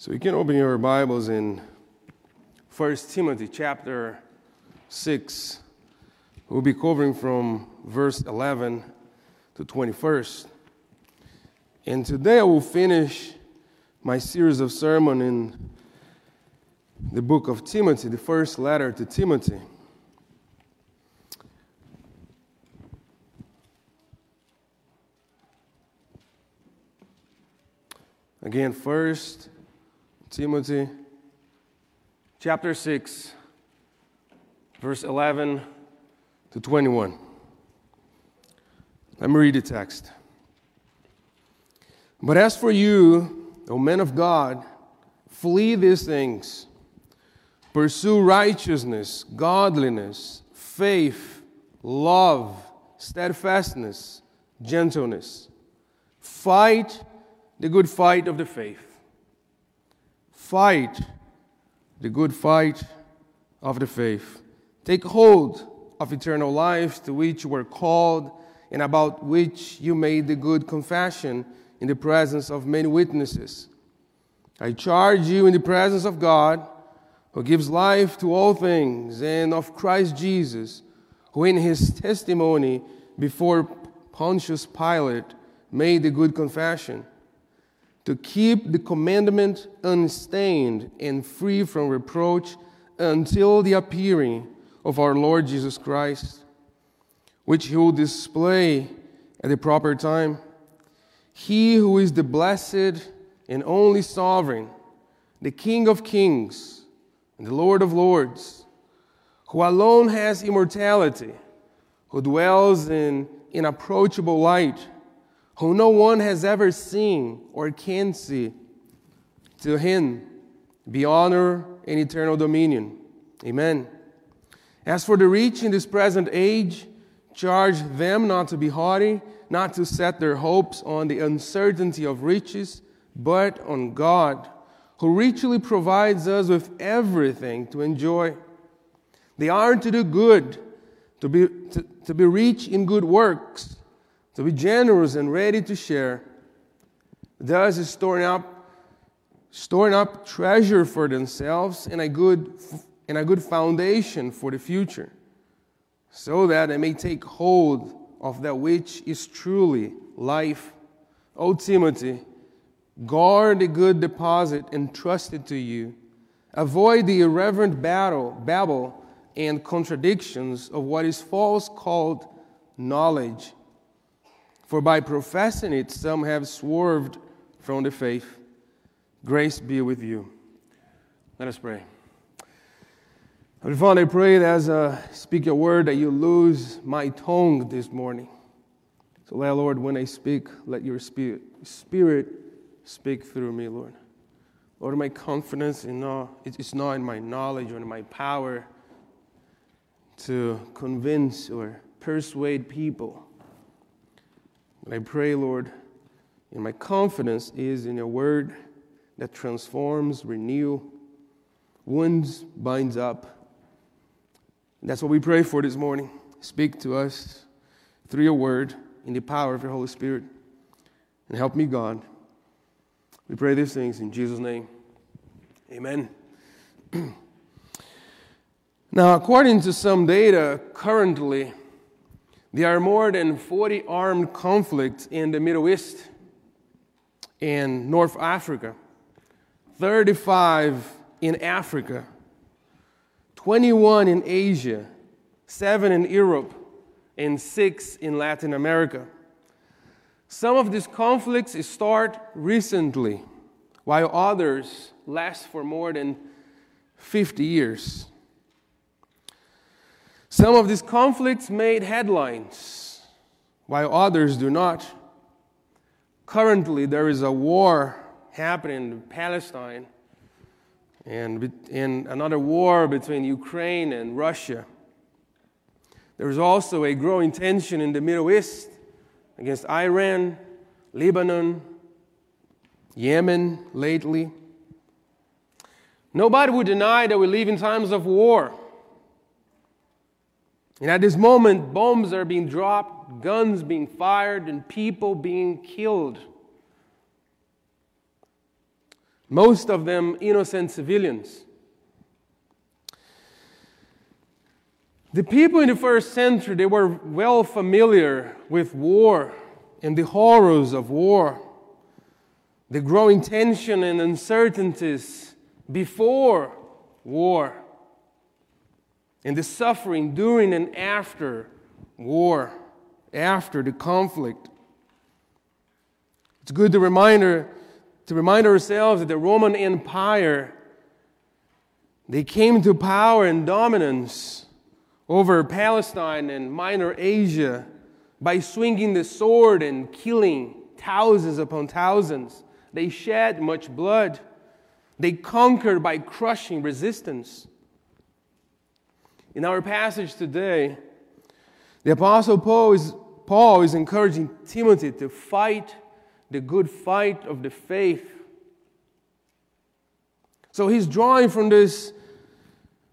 So you can open your Bibles in 1 Timothy chapter 6. We'll be covering from verse 11 to 21st. And today I will finish my series of sermon in the book of Timothy, the first letter to Timothy. Again, first Timothy chapter 6, verse 11 to 21. Let me read the text. But as for you, O men of God, flee these things. Pursue righteousness, godliness, faith, love, steadfastness, gentleness. Fight the good fight of the faith. Fight the good fight of the faith. Take hold of eternal life to which you were called and about which you made the good confession in the presence of many witnesses. I charge you in the presence of God, who gives life to all things, and of Christ Jesus, who in his testimony before Pontius Pilate made the good confession to keep the commandment unstained and free from reproach until the appearing of our Lord Jesus Christ, which he will display at the proper time. He who is the blessed and only sovereign, the King of kings and the Lord of lords, who alone has immortality, who dwells in inapproachable light who no one has ever seen or can see. To him be honor and eternal dominion. Amen. As for the rich in this present age, charge them not to be haughty, not to set their hopes on the uncertainty of riches, but on God, who richly provides us with everything to enjoy. They are to do good, to be, to, to be rich in good works to be generous and ready to share, thus storing up, storing up treasure for themselves and a good, and a good foundation for the future, so that they may take hold of that which is truly life. O Timothy, guard the good deposit entrusted to you. Avoid the irreverent battle, babble and contradictions of what is false called knowledge for by professing it, some have swerved from the faith. Grace be with you. Let us pray. Heavenly Father, I pray that as I speak your word, that you lose my tongue this morning. So, Lord, when I speak, let your spirit, speak through me, Lord. Lord, my confidence in uh, not, it's not in my knowledge or in my power to convince or persuade people and I pray, Lord, and my confidence is in your word that transforms, renew, wounds, binds up. That's what we pray for this morning. Speak to us through your word in the power of your Holy Spirit. And help me, God. We pray these things in Jesus' name. Amen. now, according to some data, currently, there are more than 40 armed conflicts in the Middle East and North Africa, 35 in Africa, 21 in Asia, 7 in Europe, and 6 in Latin America. Some of these conflicts start recently, while others last for more than 50 years. Some of these conflicts made headlines, while others do not. Currently, there is a war happening in Palestine and, and another war between Ukraine and Russia. There is also a growing tension in the Middle East against Iran, Lebanon, Yemen lately. Nobody would deny that we live in times of war. And at this moment, bombs are being dropped, guns being fired, and people being killed. most of them innocent civilians. The people in the first century, they were well familiar with war and the horrors of war, the growing tension and uncertainties before war, and the suffering during and after war, after the conflict. It's good to reminder to remind ourselves that the Roman Empire they came to power and dominance over Palestine and Minor Asia by swinging the sword and killing thousands upon thousands. They shed much blood. They conquered by crushing resistance. In our passage today, the Apostle Paul is, Paul is encouraging Timothy to fight the good fight of the faith. So he's drawing from this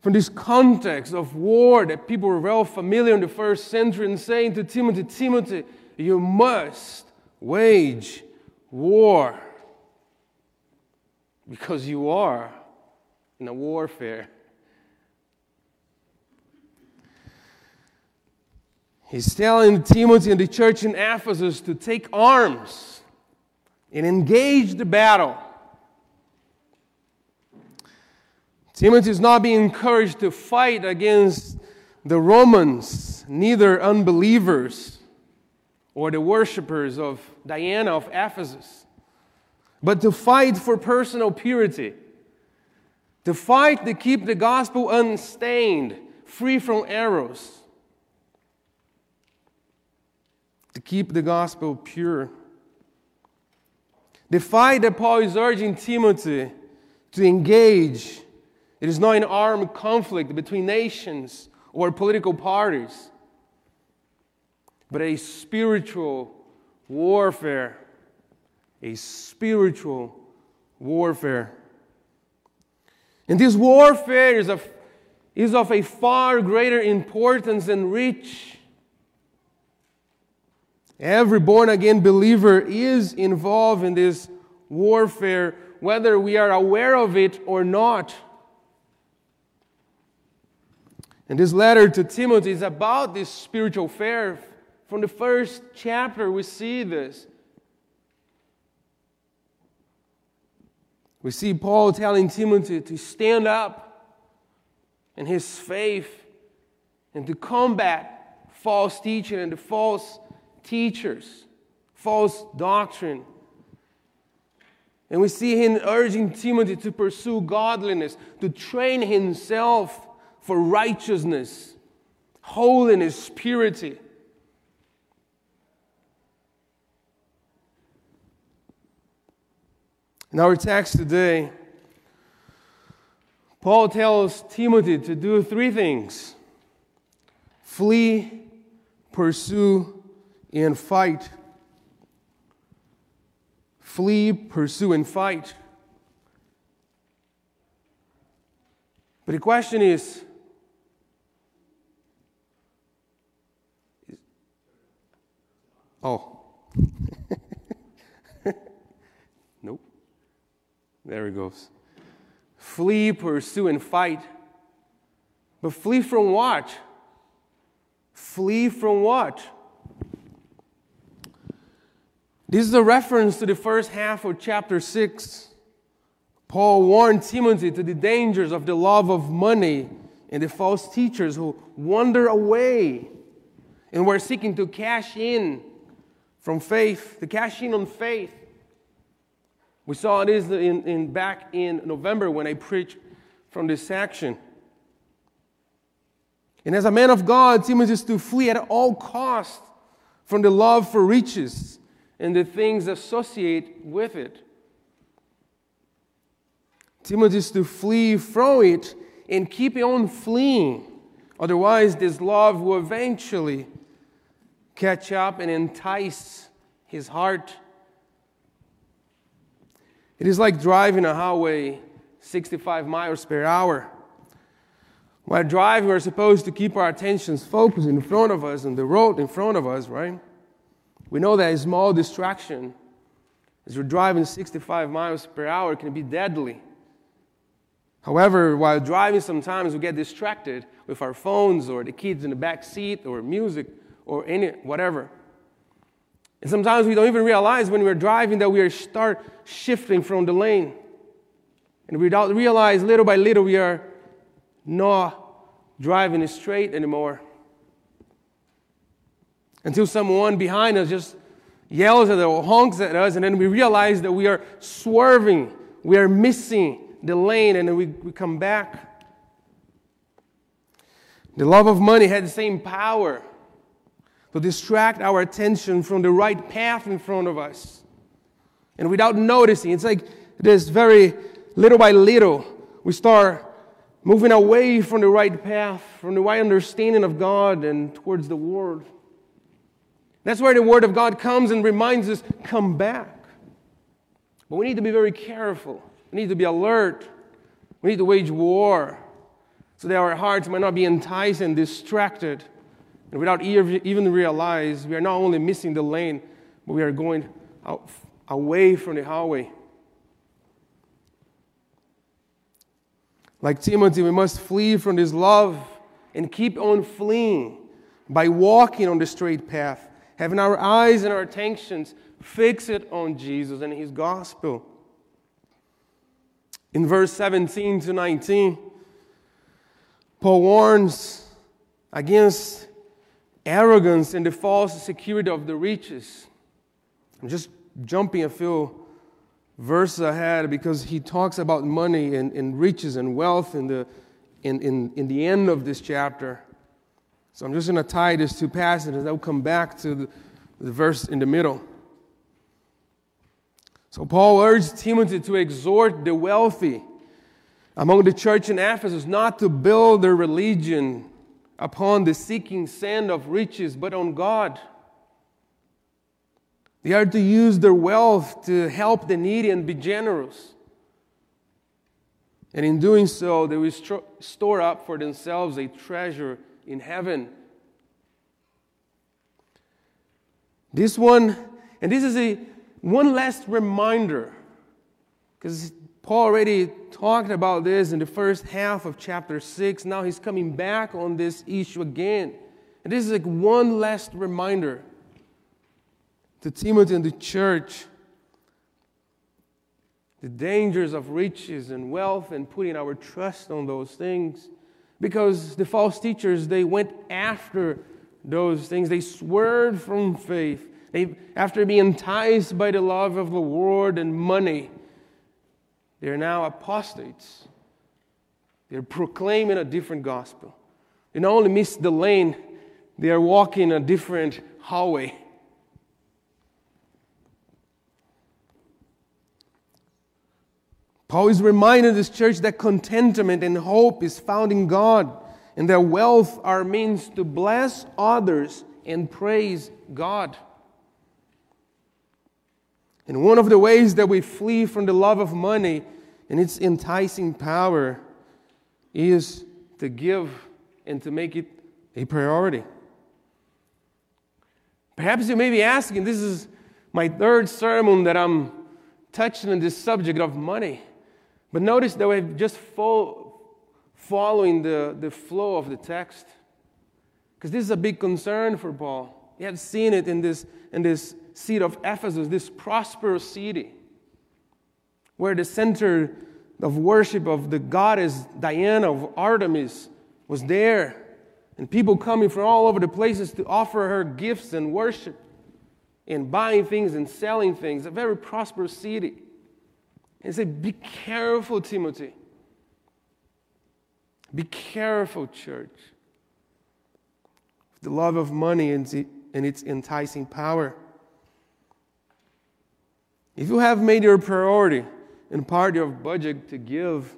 from this context of war that people were well familiar in the first century and saying to Timothy, Timothy, you must wage war because you are in a warfare. He's telling Timothy and the church in Ephesus to take arms and engage the battle. Timothy is not being encouraged to fight against the Romans, neither unbelievers or the worshippers of Diana of Ephesus, but to fight for personal purity, to fight to keep the gospel unstained, free from errors, to keep the gospel pure. The fight that Paul is urging Timothy to engage it is not an armed conflict between nations or political parties, but a spiritual warfare. A spiritual warfare. And this warfare is of, is of a far greater importance and reach. Every born again believer is involved in this warfare, whether we are aware of it or not. And this letter to Timothy is about this spiritual affair. From the first chapter, we see this. We see Paul telling Timothy to stand up in his faith and to combat false teaching and the false teachers, false doctrine. And we see him urging Timothy to pursue godliness, to train himself for righteousness, holiness, purity. In our text today, Paul tells Timothy to do three things flee, pursue, and fight. Flee, pursue, and fight. But the question is Oh. nope. There it goes. Flee, pursue, and fight. But flee from what? Flee from what? This is a reference to the first half of chapter 6. Paul warned Timothy to the dangers of the love of money and the false teachers who wander away and were seeking to cash in from faith, to cash in on faith. We saw this in, in, back in November when I preached from this section. And as a man of God, Timothy is to flee at all costs from the love for riches and the things associated with it. Timothy is to flee from it and keep on fleeing. Otherwise, this love will eventually catch up and entice his heart. It is like driving a highway 65 miles per hour. While driving, we're supposed to keep our attentions focused in front of us on the road in front of us, right? We know that a small distraction As you're driving 65 miles per hour, can be deadly. However, while driving, sometimes we get distracted with our phones or the kids in the back seat or music or any whatever. And sometimes we don't even realize when we're driving that we are start shifting from the lane. And we don't realize, little by little, we are not driving straight anymore. Until someone behind us just yells at us or honks at us, and then we realize that we are swerving, we are missing the lane, and then we, we come back. The love of money had the same power to distract our attention from the right path in front of us. And without noticing, it's like this very little by little, we start moving away from the right path, from the right understanding of God and towards the world. That's where the Word of God comes and reminds us come back. But we need to be very careful. We need to be alert. We need to wage war so that our hearts might not be enticed and distracted. And without even realize, we are not only missing the lane, but we are going out, away from the highway. Like Timothy, we must flee from this love and keep on fleeing by walking on the straight path having our eyes and our attentions fixed on Jesus and his gospel. In verse 17 to 19, Paul warns against arrogance and the false security of the riches. I'm just jumping a few verses ahead because he talks about money and, and riches and wealth in the, in, in, in the end of this chapter. So I'm just going to tie these two passages. I'll come back to the, the verse in the middle. So Paul urged Timothy to exhort the wealthy among the church in Ephesus not to build their religion upon the seeking sand of riches, but on God. They are to use their wealth to help the needy and be generous. And in doing so, they will store up for themselves a treasure in heaven. This one, and this is a one last reminder, because Paul already talked about this in the first half of chapter 6. Now he's coming back on this issue again. And this is like one last reminder to Timothy and the church the dangers of riches and wealth and putting our trust on those things because the false teachers they went after those things. They swerved from faith. They after being enticed by the love of the world and money they're now apostates. They're proclaiming a different gospel. They not only miss the lane they are walking a different hallway Paul is this church that contentment and hope is found in God, and that wealth are means to bless others and praise God. And one of the ways that we flee from the love of money and its enticing power is to give and to make it a priority. Perhaps you may be asking, this is my third sermon that I'm touching on this subject of money. But notice that we're just fo- following the, the flow of the text. Because this is a big concern for Paul. He had seen it in this, in this city of Ephesus, this prosperous city, where the center of worship of the goddess Diana of Artemis was there. And people coming from all over the places to offer her gifts and worship and buying things and selling things. A very prosperous city. And say, Be careful, Timothy. Be careful, church. The love of money and its enticing power. If you have made your priority and part of your budget to give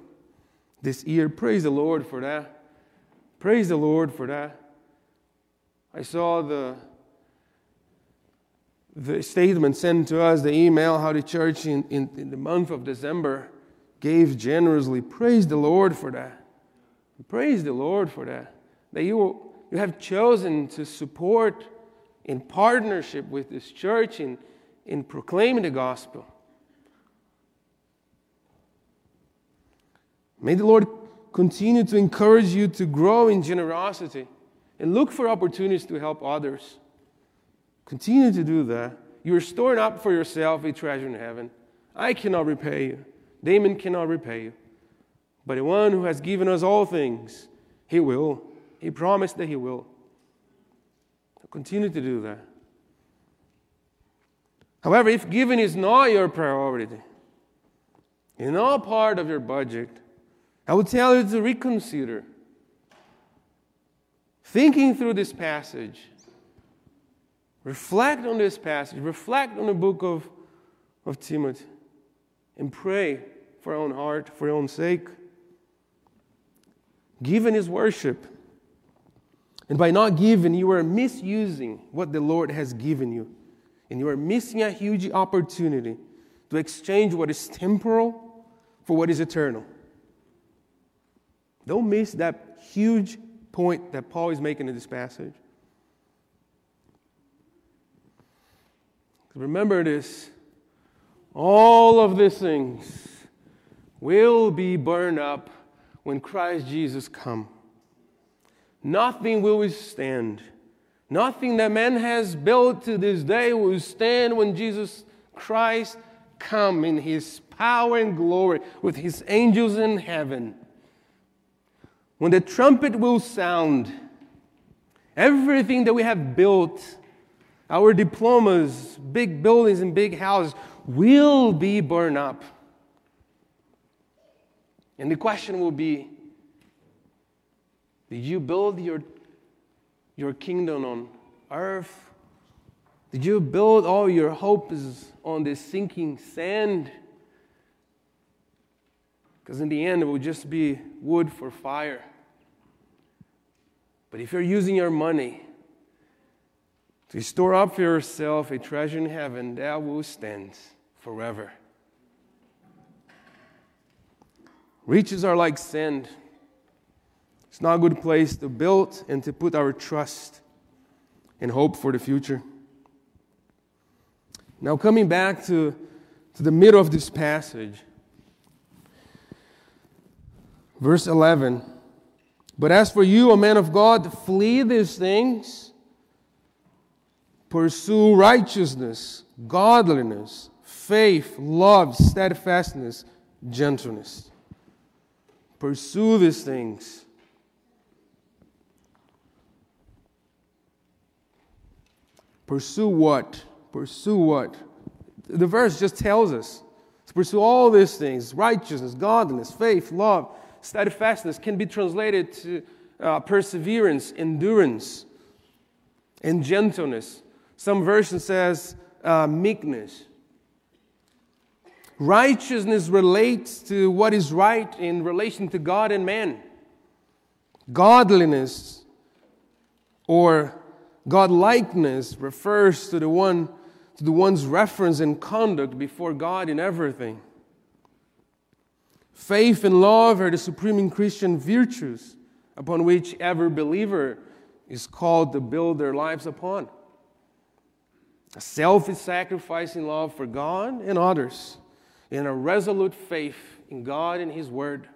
this year, praise the Lord for that. Praise the Lord for that. I saw the the statement sent to us, the email, how the church in, in, in the month of December gave generously. Praise the Lord for that. Praise the Lord for that. That you, you have chosen to support in partnership with this church in, in proclaiming the gospel. May the Lord continue to encourage you to grow in generosity and look for opportunities to help others. Continue to do that. You're storing up for yourself a treasure in heaven. I cannot repay you. Damon cannot repay you. But the one who has given us all things, he will. He promised that he will. Continue to do that. However, if giving is not your priority, in all part of your budget, I would tell you to reconsider. Thinking through this passage, reflect on this passage, reflect on the book of, of Timothy, and pray for your own heart, for your own sake. Given is worship. And by not giving, you are misusing what the Lord has given you. And you are missing a huge opportunity to exchange what is temporal for what is eternal. Don't miss that huge point that Paul is making in this passage. Remember this all of these things will be burned up when Christ Jesus comes. Nothing will withstand. Nothing that man has built to this day will stand when Jesus Christ come in his power and glory with his angels in heaven. When the trumpet will sound, everything that we have built, our diplomas, big buildings and big houses, will be burned up. And the question will be Did you build your your kingdom on earth? Did you build all your hopes on this sinking sand? Because in the end, it will just be wood for fire. But if you're using your money to store up for yourself a treasure in heaven, that will stand forever. Riches are like sand. It's not a good place to build and to put our trust and hope for the future. Now, coming back to, to the middle of this passage, verse 11. But as for you, O man of God, flee these things, pursue righteousness, godliness, faith, love, steadfastness, gentleness. Pursue these things. Pursue what? Pursue what? The verse just tells us to pursue all these things righteousness, godliness, faith, love, steadfastness can be translated to uh, perseverance, endurance, and gentleness. Some version says uh, meekness. Righteousness relates to what is right in relation to God and man. Godliness or Godlikeness refers to the one to the one's reference and conduct before God in everything. Faith and love are the supreme Christian virtues upon which every believer is called to build their lives upon. A self sacrificing love for God and others, and a resolute faith in God and His Word.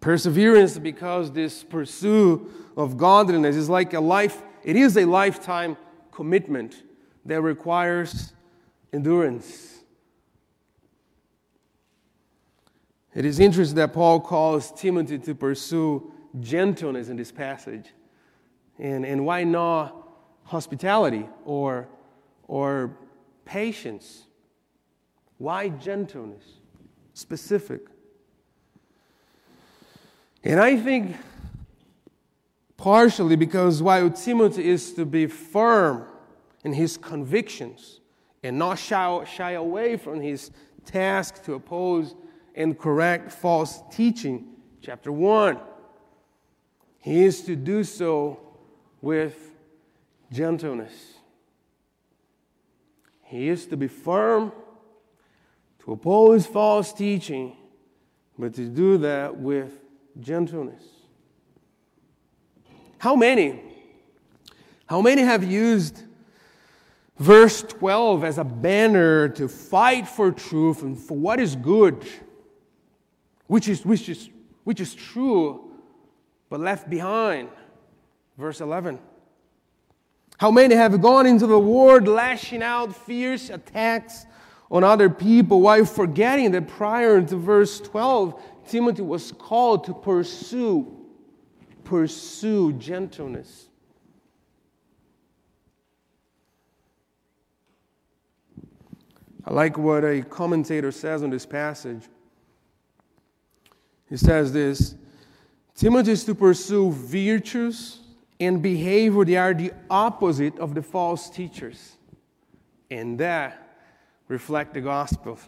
Perseverance, because this pursuit of godliness is like a life, it is a lifetime commitment that requires endurance. It is interesting that Paul calls Timothy to pursue gentleness in this passage. And, and why not hospitality or, or patience? Why gentleness? Specific. And I think partially because while Timothy is to be firm in his convictions and not shy, shy away from his task to oppose and correct false teaching, chapter 1, he is to do so with gentleness. He is to be firm, to oppose false teaching, but to do that with gentleness. How many? How many have used verse 12 as a banner to fight for truth and for what is good? which is, which is, which is true, but left behind. Verse 11. How many have gone into the world lashing out fierce attacks on other people while forgetting that prior to verse 12, Timothy was called to pursue, pursue gentleness. I like what a commentator says on this passage. He says this Timothy is to pursue virtues and behavior, they are the opposite of the false teachers. And that reflect the gospel.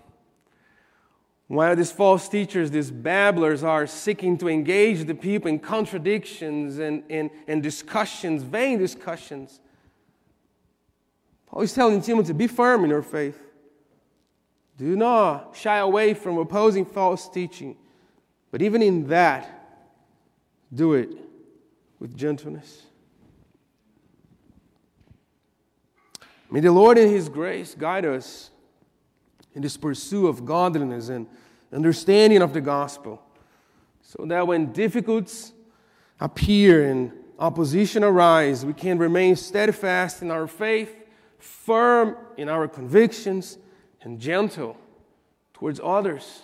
While these false teachers, these babblers, are seeking to engage the people in contradictions and, and, and discussions, vain discussions, Paul is telling Timothy, be firm in your faith. Do not shy away from opposing false teaching. But even in that, do it with gentleness. May the Lord in His grace guide us in this pursuit of godliness and understanding of the gospel, so that when difficulties appear and opposition arise, we can remain steadfast in our faith, firm in our convictions, and gentle towards others.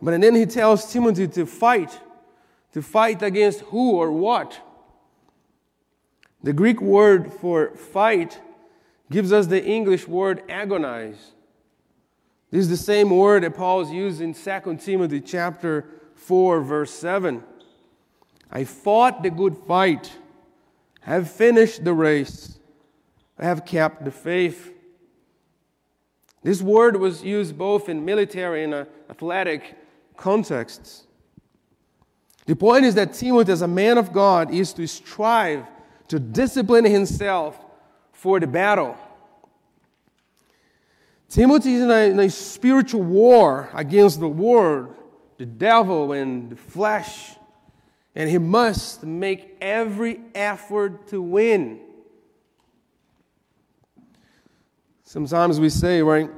But then he tells Timothy to fight, to fight against who or what. The Greek word for fight gives us the English word agonize. This is the same word that Paul is used in 2 Timothy chapter 4 verse 7. I fought the good fight, have finished the race, I have kept the faith. This word was used both in military and athletic contexts. The point is that Timothy, as a man of God, is to strive to discipline himself for the battle. Timothy is in a, in a spiritual war against the world, the devil, and the flesh, and he must make every effort to win. Sometimes we say, right,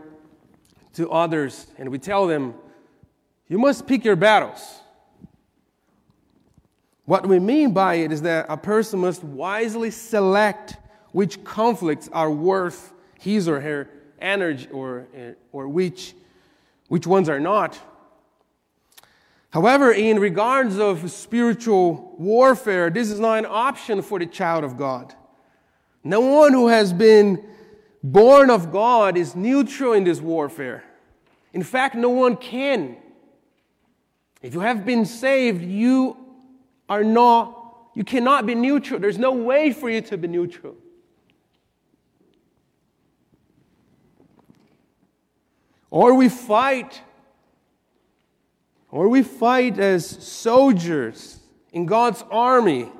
to others, and we tell them, you must pick your battles. What we mean by it is that a person must wisely select which conflicts are worth his or her energy or, eh, or which, which ones are not. However, in regards of spiritual warfare, this is not an option for the child of God. No one who has been born of God is neutral in this warfare. In fact, no one can. If you have been saved, you are not, you cannot be neutral. There's no way for you to be neutral. Or we fight, or we fight as soldiers in God's army,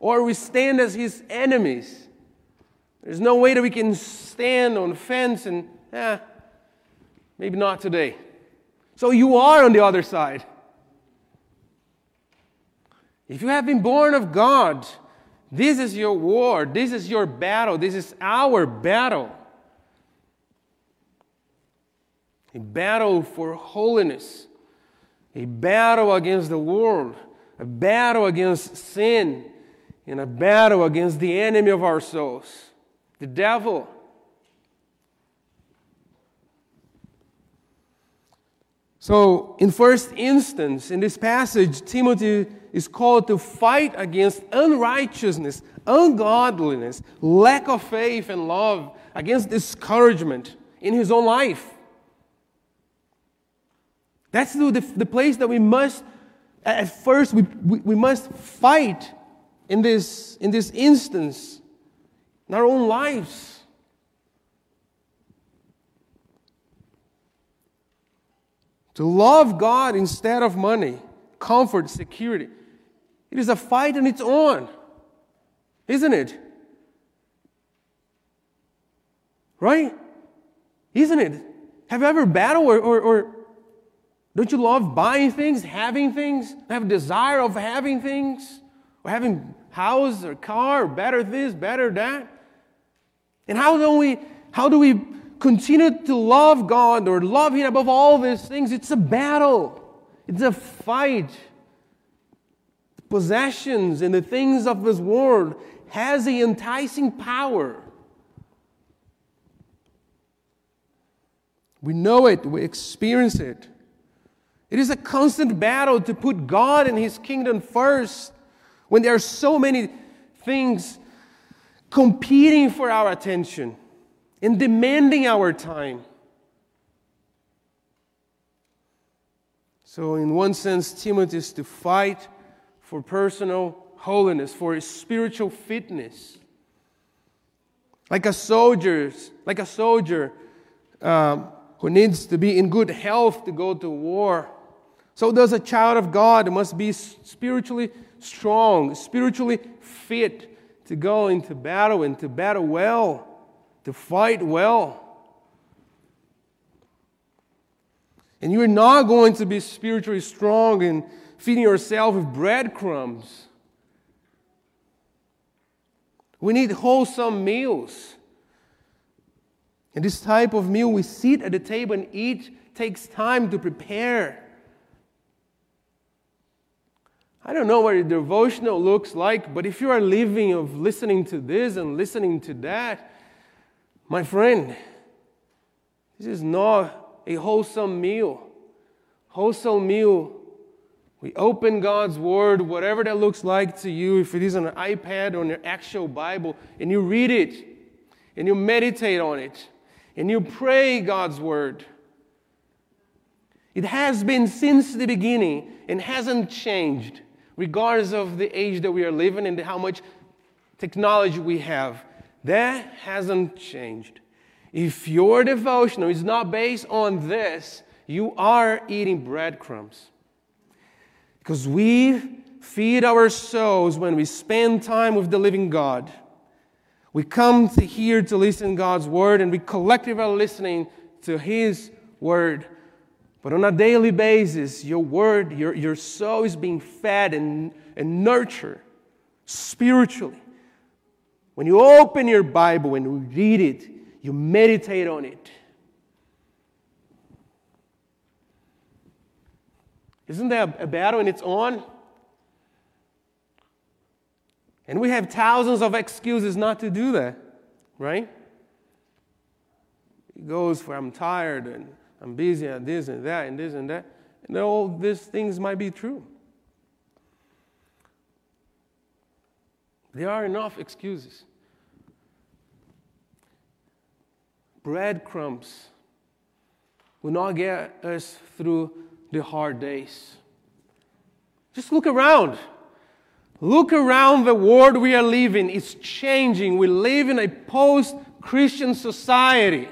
or we stand as his enemies. There's no way that we can stand on the fence and, eh, maybe not today. So you are on the other side. If you have been born of God, this is your war, this is your battle, this is our battle. A battle for holiness, a battle against the world, a battle against sin, and a battle against the enemy of our souls, the devil. So, in first instance, in this passage, Timothy is called to fight against unrighteousness, ungodliness, lack of faith and love, against discouragement in his own life. That's the, the, place that we must, at first, we, we, we must fight in this, in this instance, in our own lives. To love God instead of money, comfort, security. It is a fight on its own, isn't it? Right? Isn't it? Have you ever battled or, or, or don't you love buying things, having things, have a desire of having things, or having house or car, or better this, better that? And how do we how do we continue to love God or love Him above all these things, it's a battle, it's a fight. Possessions and the things of this world has a enticing power. We know it, we experience it. It is a constant battle to put God and His kingdom first when there are so many things competing for our attention and demanding our time. So, in one sense, Timothy is to fight for personal holiness, for spiritual fitness. Like a soldier, like a soldier um, who needs to be in good health to go to war. So does a child of God must be spiritually strong, spiritually fit to go into battle and to battle well, to fight well. And you're not going to be spiritually strong in feeding yourself with breadcrumbs. We need wholesome meals. And this type of meal we sit at the table and eat takes time to prepare. I don't know what your devotional looks like, but if you are living of listening to this and listening to that, my friend, this is not a wholesome meal. Wholesome meal. We open God's Word, whatever that looks like to you, if it is on an iPad or on your actual Bible, and you read it, and you meditate on it, and you pray God's Word. It has been since the beginning and hasn't changed regardless of the age that we are living and how much technology we have. That hasn't changed. If your devotional is not based on this, you are eating breadcrumbs. Because we feed our souls when we spend time with the living God. We come to here to listen God's word, and we collectively are listening to His word. But on a daily basis, your word, your, your soul is being fed and, and nurtured spiritually. When you open your Bible and you read it, you meditate on it. Isn't there a battle in its own? And we have thousands of excuses not to do that, right? It goes for I'm tired and I'm busy and this and that and this and that. And all these things might be true. There are enough excuses. Breadcrumbs will not get us through the hard days. Just look around. Look around the world we are living. It's changing. We live in a post Christian society.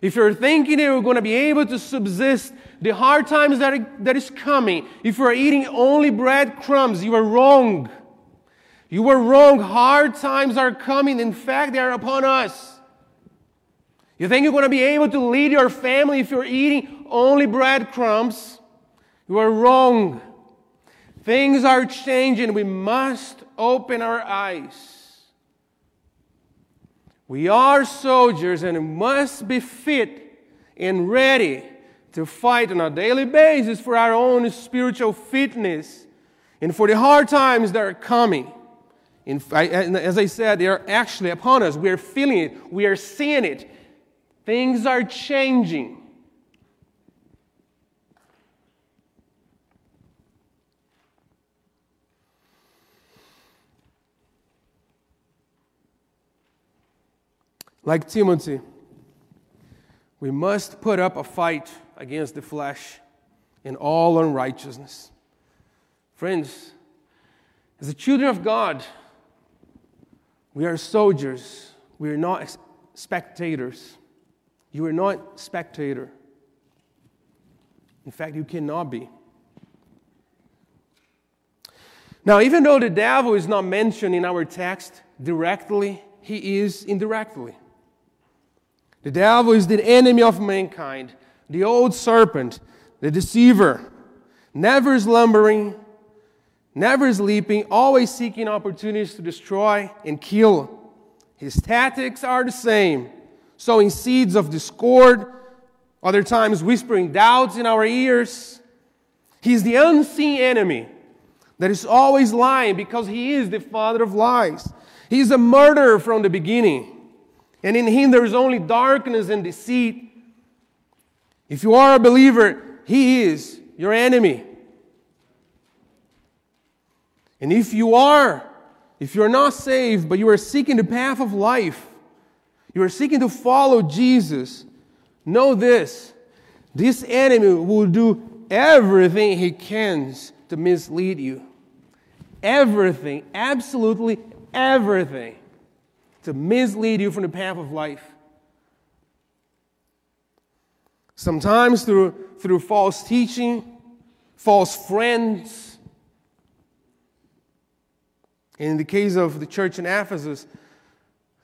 If you're thinking that you're going to be able to subsist the hard times that, that is coming, if you are eating only breadcrumbs, you are wrong. You are wrong. Hard times are coming. In fact, they are upon us. You think you're going to be able to lead your family if you're eating only breadcrumbs? You are wrong. Things are changing. We must open our eyes. We are soldiers and must be fit and ready to fight on a daily basis for our own spiritual fitness and for the hard times that are coming. In, as I said, they are actually upon us. We are feeling it, we are seeing it. Things are changing. Like Timothy, we must put up a fight against the flesh and all unrighteousness. Friends, as the children of God, we are soldiers. We are not spectators. You are not spectator. In fact, you cannot be. Now, even though the devil is not mentioned in our text directly, he is indirectly. The devil is the enemy of mankind, the old serpent, the deceiver, never slumbering, never sleeping, always seeking opportunities to destroy and kill. His tactics are the same sowing seeds of discord, other times whispering doubts in our ears. He's the unseen enemy that is always lying because he is the father of lies. He's a murderer from the beginning, and in him there is only darkness and deceit. If you are a believer, he is your enemy. And if you are, if you're not saved, but you are seeking the path of life, you are seeking to follow Jesus, know this this enemy will do everything he can to mislead you. Everything, absolutely everything, to mislead you from the path of life. Sometimes through, through false teaching, false friends. In the case of the church in Ephesus,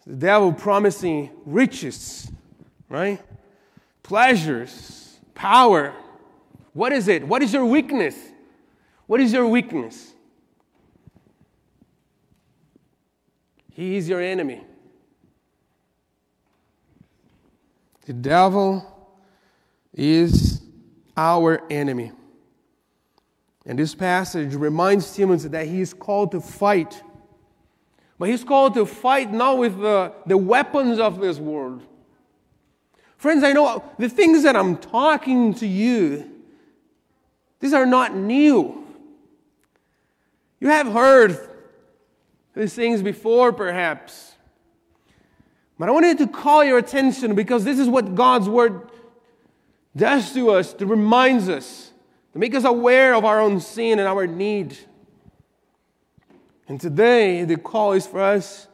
the devil promising riches, right? Pleasures, power. What is it? What is your weakness? What is your weakness? He is your enemy. The devil is our enemy. And this passage reminds Timothy that he is called to fight. But he's called to fight not with the, the weapons of this world. Friends, I know the things that I'm talking to you, these are not new. You have heard these things before, perhaps. But I wanted to call your attention because this is what God's Word does to us, to reminds us, to make us aware of our own sin and our need. And today, the call is for us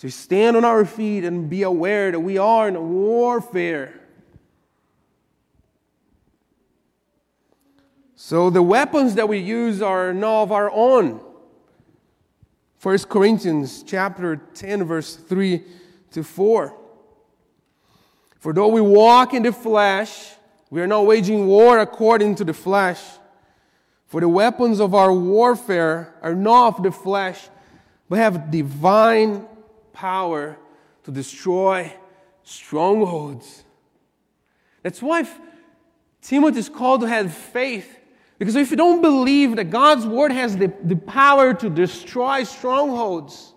to stand on our feet and be aware that we are in a warfare. So the weapons that we use are not of our own. 1 Corinthians chapter 10 verse 3 to 4. For though we walk in the flesh, we are not waging war according to the flesh. For the weapons of our warfare are not of the flesh, but have divine power to destroy strongholds. That's why Timothy is called to have faith. Because if you don't believe that God's word has the, the power to destroy strongholds,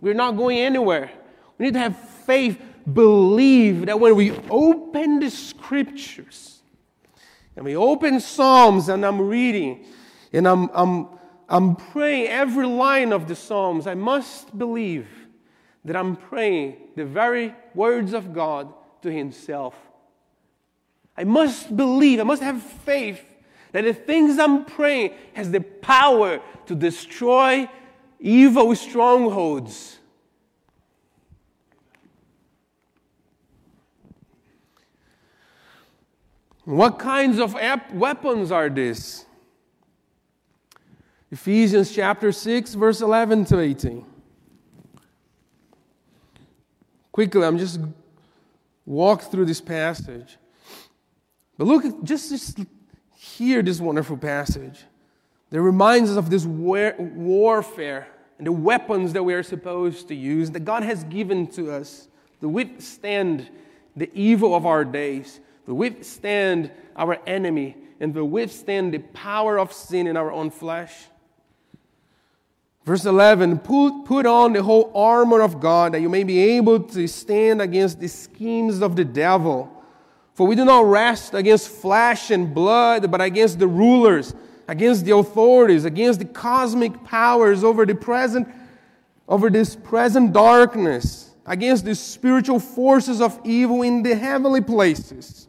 we're not going anywhere. We need to have faith believe that when we open the scriptures and we open Psalms and I'm reading and I'm, I'm, I'm praying every line of the Psalms, I must believe that I'm praying the very words of God to Himself. I must believe, I must have faith that the things I'm praying has the power to destroy evil strongholds What kinds of weapons are these? Ephesians chapter 6, verse 11 to 18. Quickly, I'm just walk through this passage. But look, just, just hear this wonderful passage that reminds us of this war- warfare and the weapons that we are supposed to use that God has given to us to withstand the evil of our days to withstand our enemy and to withstand the power of sin in our own flesh. Verse 11 put, put on the whole armor of God that you may be able to stand against the schemes of the devil. For we do not rest against flesh and blood, but against the rulers, against the authorities, against the cosmic powers over the present over this present darkness, against the spiritual forces of evil in the heavenly places.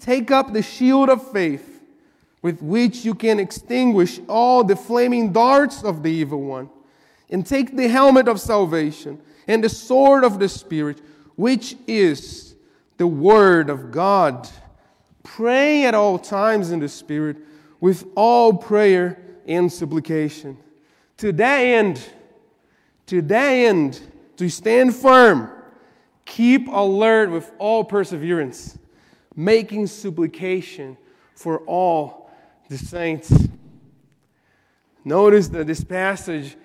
Take up the shield of faith with which you can extinguish all the flaming darts of the evil one. And take the helmet of salvation and the sword of the Spirit, which is the Word of God, Pray at all times in the Spirit with all prayer and supplication. To that end, to that end, to stand firm, keep alert with all perseverance, making supplication for all the saints. Notice that this passage,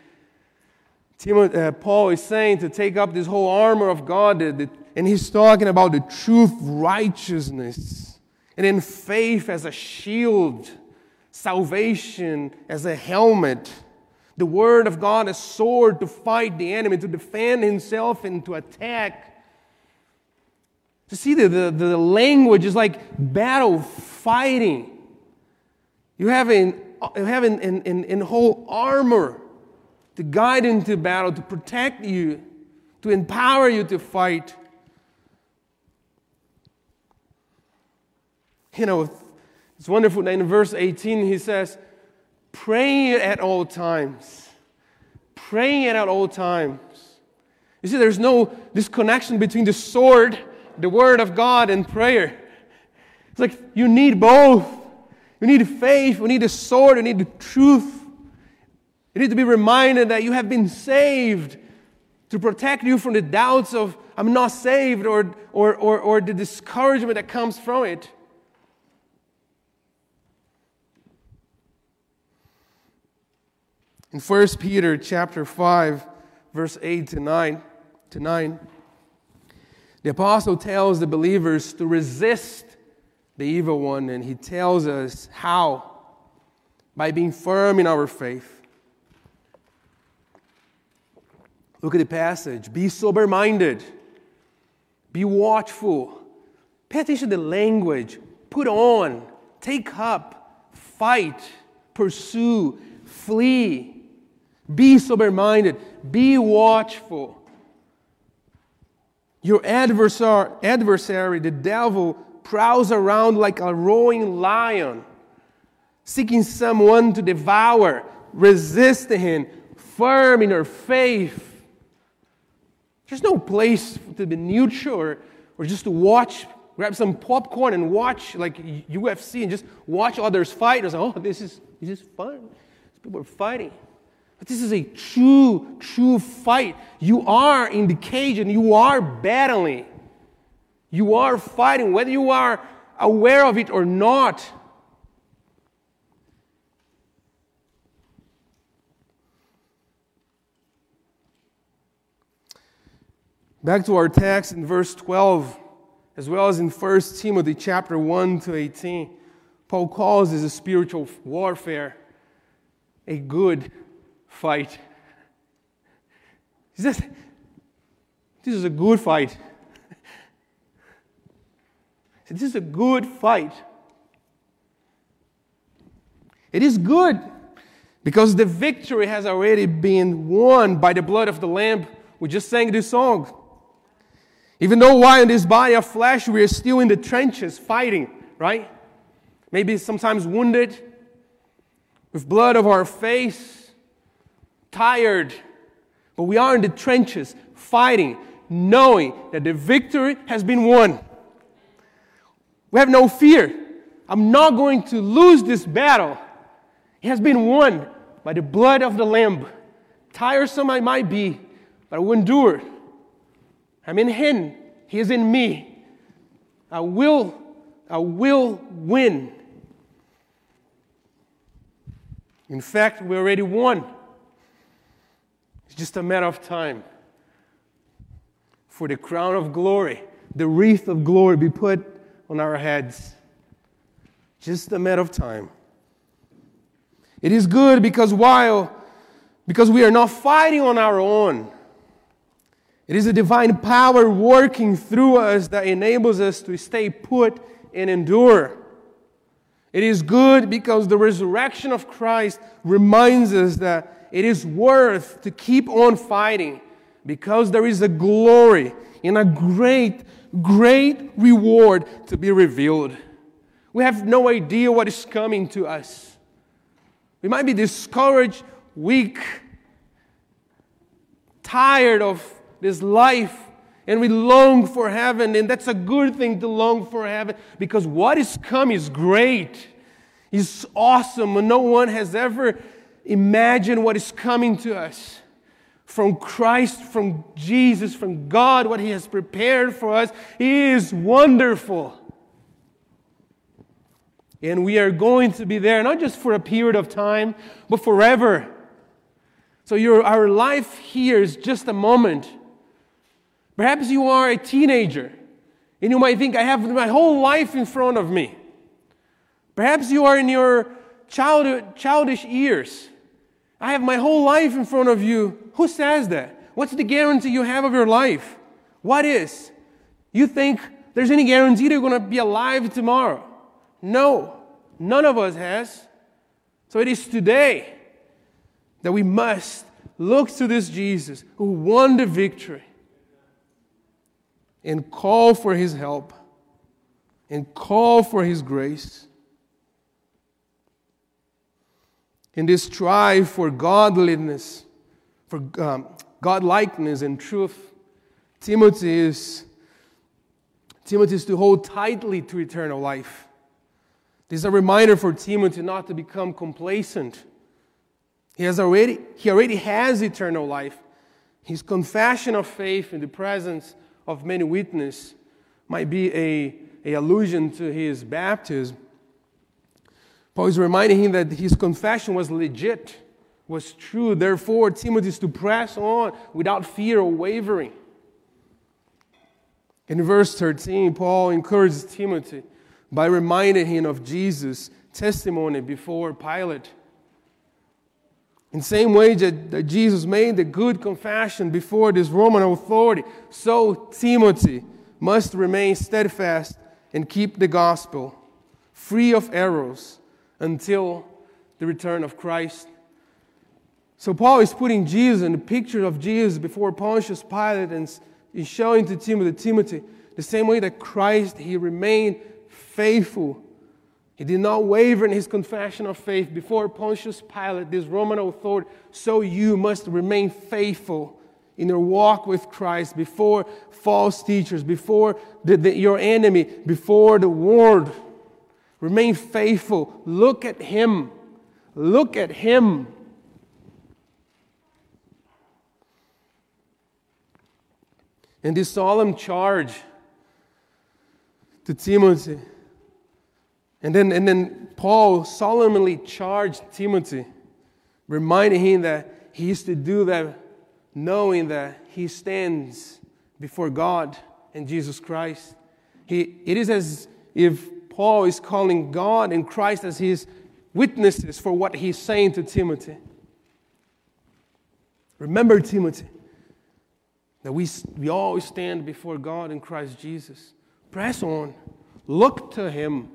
Timothy, uh, Paul is saying to take up this whole armor of God, and he's talking about the truth, righteousness, and then faith as a shield, salvation as a helmet, the word of God as sword to fight the enemy, to defend himself and to attack. To see the, the, the language is like battle fighting. You have in, you have in, in, in whole armor to guide into battle, to protect you, to empower you to fight. You know, it's wonderful that in verse 18 he says, praying at all times. Praying at all times. You see, there's no disconnection between the sword, the word of God, and prayer. It's like you need both. You need faith, you need the sword, you need the truth. You need to be reminded that you have been saved to protect you from the doubts of, I'm not saved, or, or, or, or the discouragement that comes from it. In 1 Peter chapter 5, verse 8 to 9, to 9, the apostle tells the believers to resist the evil one, and he tells us how. By being firm in our faith. Look at the passage. Be sober minded. Be watchful. Pay attention to the language. Put on. Take up. Fight. Pursue. Flee. Be sober minded, be watchful. Your adversary, the devil, prowls around like a roaring lion, seeking someone to devour. Resist him, firm in your faith. There's no place to be neutral or, just to watch, grab some popcorn and watch like UFC and just watch others fight. And say, oh, this is, this is fun. People are fighting. But this is a true, true fight. You are in the cage and you are battling. You are fighting, whether you are aware of it or not. Back to our text in verse 12, as well as in 1 Timothy chapter 1 to 18, Paul calls this a spiritual warfare a good fight. He says, This is a good fight. This is a good fight. It is good because the victory has already been won by the blood of the Lamb. We just sang this song. Even though while in this body of flesh, we are still in the trenches fighting, right? Maybe sometimes wounded, with blood of our face, tired, but we are in the trenches fighting, knowing that the victory has been won. We have no fear. I'm not going to lose this battle. It has been won by the blood of the Lamb. Tiresome I might be, but I will endure. I'm in Him, He is in me. I will, I will win. In fact, we already won. It's just a matter of time for the crown of glory, the wreath of glory be put on our heads. Just a matter of time. It is good because while because we are not fighting on our own. It is a divine power working through us that enables us to stay put and endure. It is good because the resurrection of Christ reminds us that it is worth to keep on fighting because there is a glory and a great, great reward to be revealed. We have no idea what is coming to us. We might be discouraged, weak, tired of this life, And we long for heaven, and that's a good thing to long for heaven because what is coming is great. It's awesome, and no one has ever imagined what is coming to us from Christ, from Jesus, from God, what He has prepared for us is wonderful. And we are going to be there, not just for a period of time, but forever. So your, our life here is just a moment. Perhaps you are a teenager and you might think, I have my whole life in front of me. Perhaps you are in your child, childish years. I have my whole life in front of you. Who says that? What's the guarantee you have of your life? What is? You think there's any guarantee you're going to be alive tomorrow? No, none of us has. So it is today that we must look to this Jesus who won the victory and call for his help and call for his grace. In this strive for godliness, for um, godlikeness and truth, Timothy is, Timothy is to hold tightly to eternal life. This is a reminder for Timothy not to become complacent. He, has already, he already has eternal life. His confession of faith in the presence of many witnesses might be a, a allusion to his baptism. Paul is reminding him that his confession was legit, was true. Therefore, Timothy is to press on without fear or wavering. In verse 13, Paul encourages Timothy by reminding him of Jesus' testimony before Pilate. In the same way that, Jesus made the good confession before this Roman authority, so Timothy must remain steadfast and keep the gospel free of errors until the return of Christ. So Paul is putting Jesus and the picture of Jesus before Pontius Pilate and is showing to Timothy, Timothy, the same way that Christ, he remained faithful. He did not waver in his confession of faith before Pontius Pilate, this Roman authority. So you must remain faithful in your walk with Christ before false teachers, before the, the, your enemy, before the world. Remain faithful. Look at Him. Look at Him. And this solemn charge to Timothy and then, and then Paul solemnly charged Timothy, reminding him that he is to do that knowing that he stands before God and Jesus Christ. He, it is as if Paul is calling God and Christ as his witnesses for what he's saying to Timothy. Remember, Timothy, that we, we always stand before God in Christ Jesus. Press on, look to him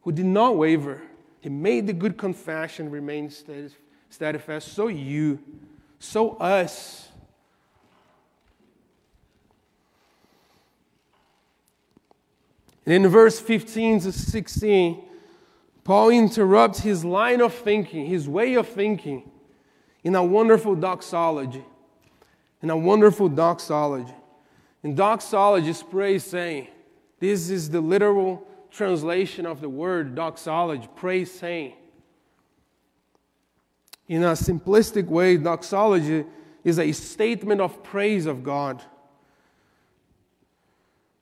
who did not waver. He made the good confession, remained steadfast. So you, so us. In verse 15 to 16, Paul interrupts his line of thinking, his way of thinking, in a wonderful doxology. In a wonderful doxology. In doxology, praise saying, this is the literal translation of the word doxology, praise saying. In a simplistic way, doxology is a statement of praise of God.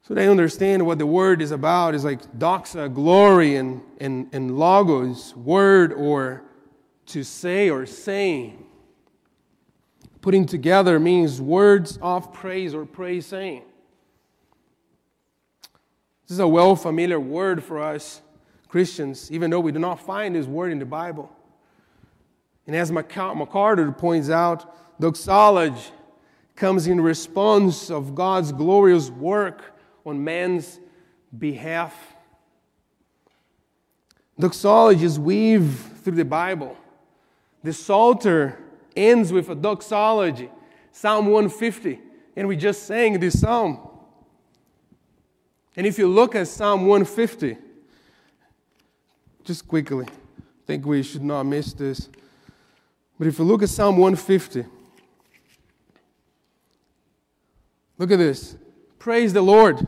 So they understand what the word is about is like doxa, glory, and, and, and logos, word or to say or saying. Putting together means words of praise or praise saying. This is a well familiar word for us Christians, even though we do not find this word in the Bible. And as MacArthur points out, doxology comes in response of God's glorious work on man's behalf. Doxologies weave through the Bible. The Psalter ends with a doxology, Psalm 150, and we just sang this psalm. And if you look at Psalm 150, just quickly, I think we should not miss this. But if you look at Psalm 150, Look at this. Praise the Lord.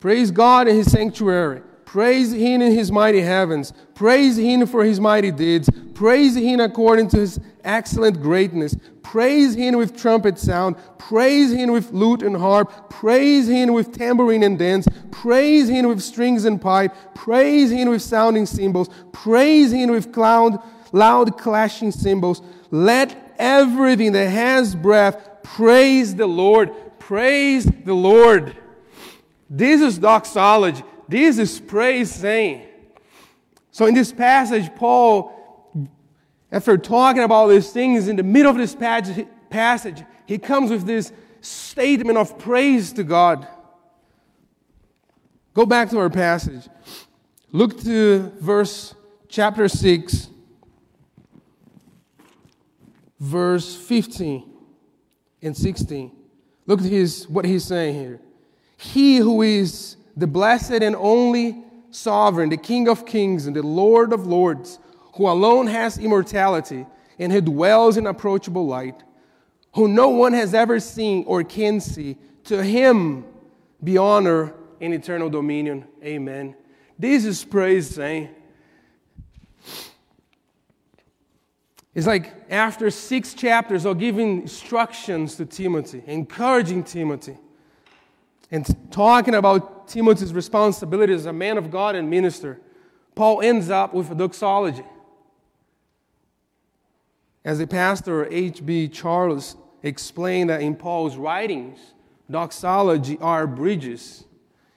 Praise God in his sanctuary. Praise him in his mighty heavens. Praise him for his mighty deeds. Praise him according to his excellent greatness. Praise him with trumpet sound. Praise him with lute and harp. Praise him with tambourine and dance. Praise him with strings and pipe. Praise him with sounding cymbals. Praise him with cloud, loud clashing cymbals. Let everything that has breath praise the Lord. Praise the Lord. This is doxology. This is praise saying. So in this passage, Paul, after talking about these things, in the middle of this passage, he comes with this statement of praise to God. Go back to our passage. Look to verse chapter 6, verse 15 and 16. Look at his, what he's saying here. He who is the blessed and only sovereign, the King of kings and the Lord of lords, who alone has immortality and who dwells in approachable light, who no one has ever seen or can see, to him be honor and eternal dominion. Amen. This is praise saying. It's like after six chapters of giving instructions to Timothy, encouraging Timothy, and talking about Timothy's responsibility as a man of God and minister, Paul ends up with a doxology. As the pastor H.B. Charles explained that in Paul's writings, doxology are bridges.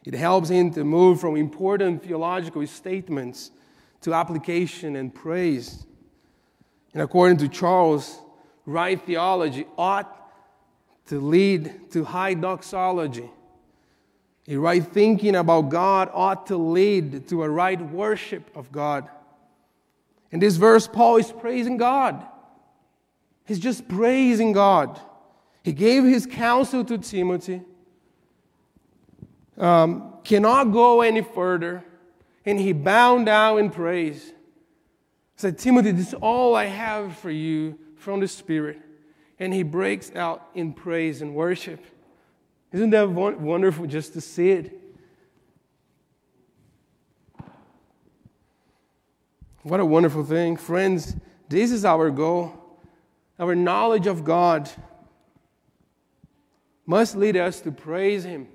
It helps him to move from important theological statements to application and praise. And according to Charles, right theology ought to lead to high doxology a right thinking about God ought to lead to a right worship of God. In this verse, Paul is praising God. He's just praising God. He gave his counsel to Timothy, um, cannot go any further, and he bowed down in praise. Said, Timothy, this is all I have for you from the Spirit. And he breaks out in praise and worship. Isn't that wonderful just to see it? What a wonderful thing. Friends, this is our goal. Our knowledge of God must lead us to praise Him.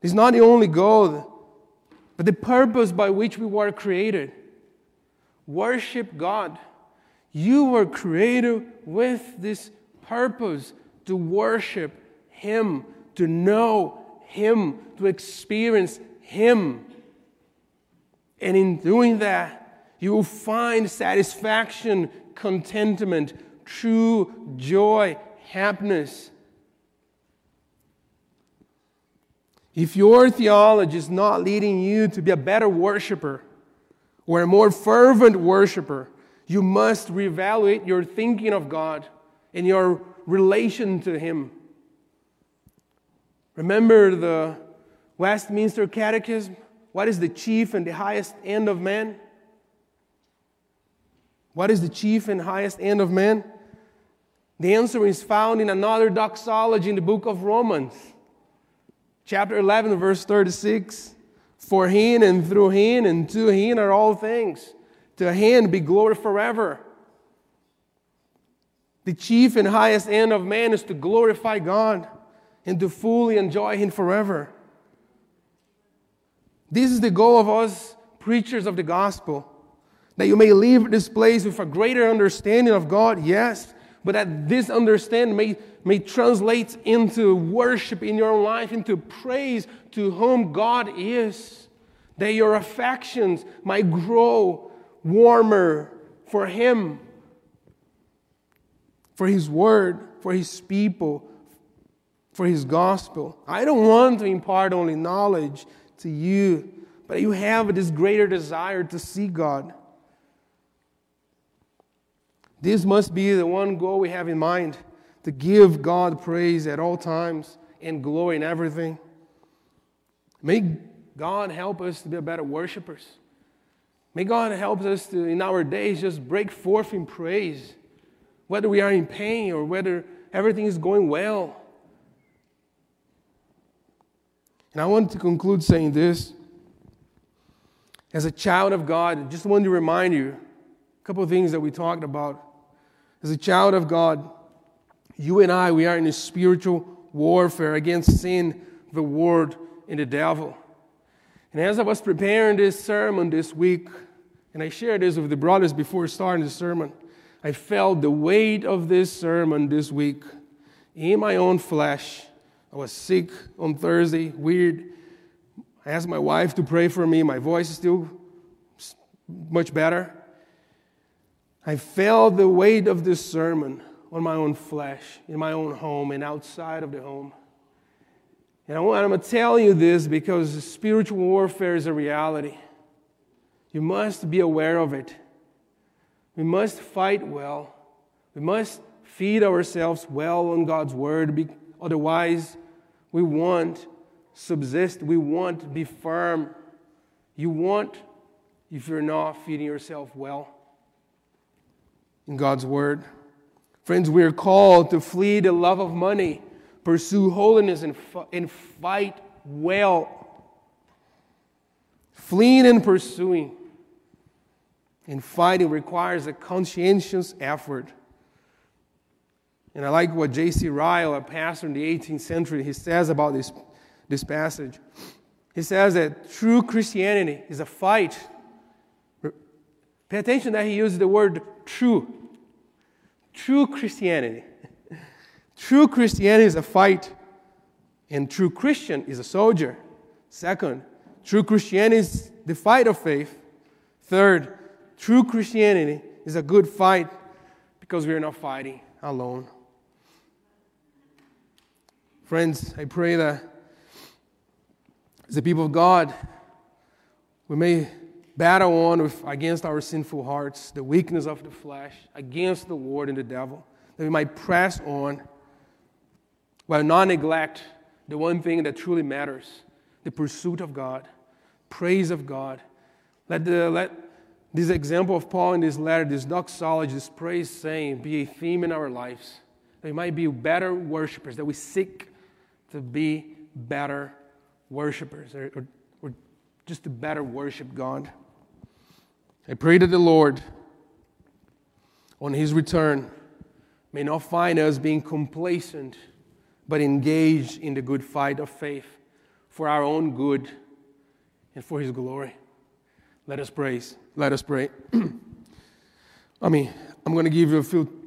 It's not the only goal, but the purpose by which we were created. Worship God. You were created with this purpose to worship Him, to know Him, to experience Him. And in doing that, you will find satisfaction, contentment, true joy, happiness. If your theology is not leading you to be a better worshiper or a more fervent worshiper, you must reevaluate your thinking of God and your relation to Him. Remember the Westminster Catechism? What is the chief and the highest end of man? What is the chief and highest end of man? The answer is found in another doxology in the book of Romans, chapter 11, verse 36. For him and through him and to him are all things. To him be glory forever. The chief and highest end of man is to glorify God and to fully enjoy Him forever. This is the goal of us preachers of the gospel. That you may leave this place with a greater understanding of God, yes, but that this understanding may, may translate into worship in your life, into praise to whom God is. That your affections might grow warmer for Him for His Word, for His people, for His gospel. I don't want to impart only knowledge to you, but you have this greater desire to see God. This must be the one goal we have in mind to give God praise at all times and glory in everything. May God help us to be better worshipers. May God help us to, in our days, just break forth in praise whether we are in pain or whether everything is going well. And I want to conclude saying this. As a child of God, I just wanted to remind you a couple of things that we talked about. As a child of God, you and I, we are in a spiritual warfare against sin, the world, and the devil. And as I was preparing this sermon this week, and I shared this with the brothers before starting the sermon, I felt the weight of this sermon this week in my own flesh. I was sick on Thursday, weird. I asked my wife to pray for me. My voice is still much better. I felt the weight of this sermon on my own flesh, in my own home, and outside of the home. And I'm going to tell you this because spiritual warfare is a reality. You must be aware of it. We must fight well. We must feed ourselves well on God's word. Otherwise, we won't subsist. We won't be firm. You won't if you're not feeding yourself well in God's word. Friends, we are called to flee the love of money, pursue holiness, and, and fight well. Fleeing and pursuing and fighting requires a conscientious effort. And I like what J.C. Ryle, a pastor in the 18th century, he says about this, this passage. He says that true Christianity is a fight. Pay attention that he uses the word true. True Christianity. True Christianity is a fight, and true Christian is a soldier. Second, true Christianity is the fight of faith. Third, true Christianity is a good fight because we are not fighting alone. Friends, I pray that as the people of God, we may battle on with, against our sinful hearts, the weakness of the flesh, against the Lord and the devil, that we might press on while not neglect the one thing that truly matters the pursuit of God, praise of God. Let, the, let this example of Paul in this letter, this doxology, this praise saying, be a theme in our lives. That we might be better worshipers, that we seek to be better worshipers, or, or, or just to better worship God. I pray that the Lord, on his return, may not find us being complacent, but engaged in the good fight of faith for our own good and for his glory. Let us praise. Let us pray. I mean, I'm going to give you a few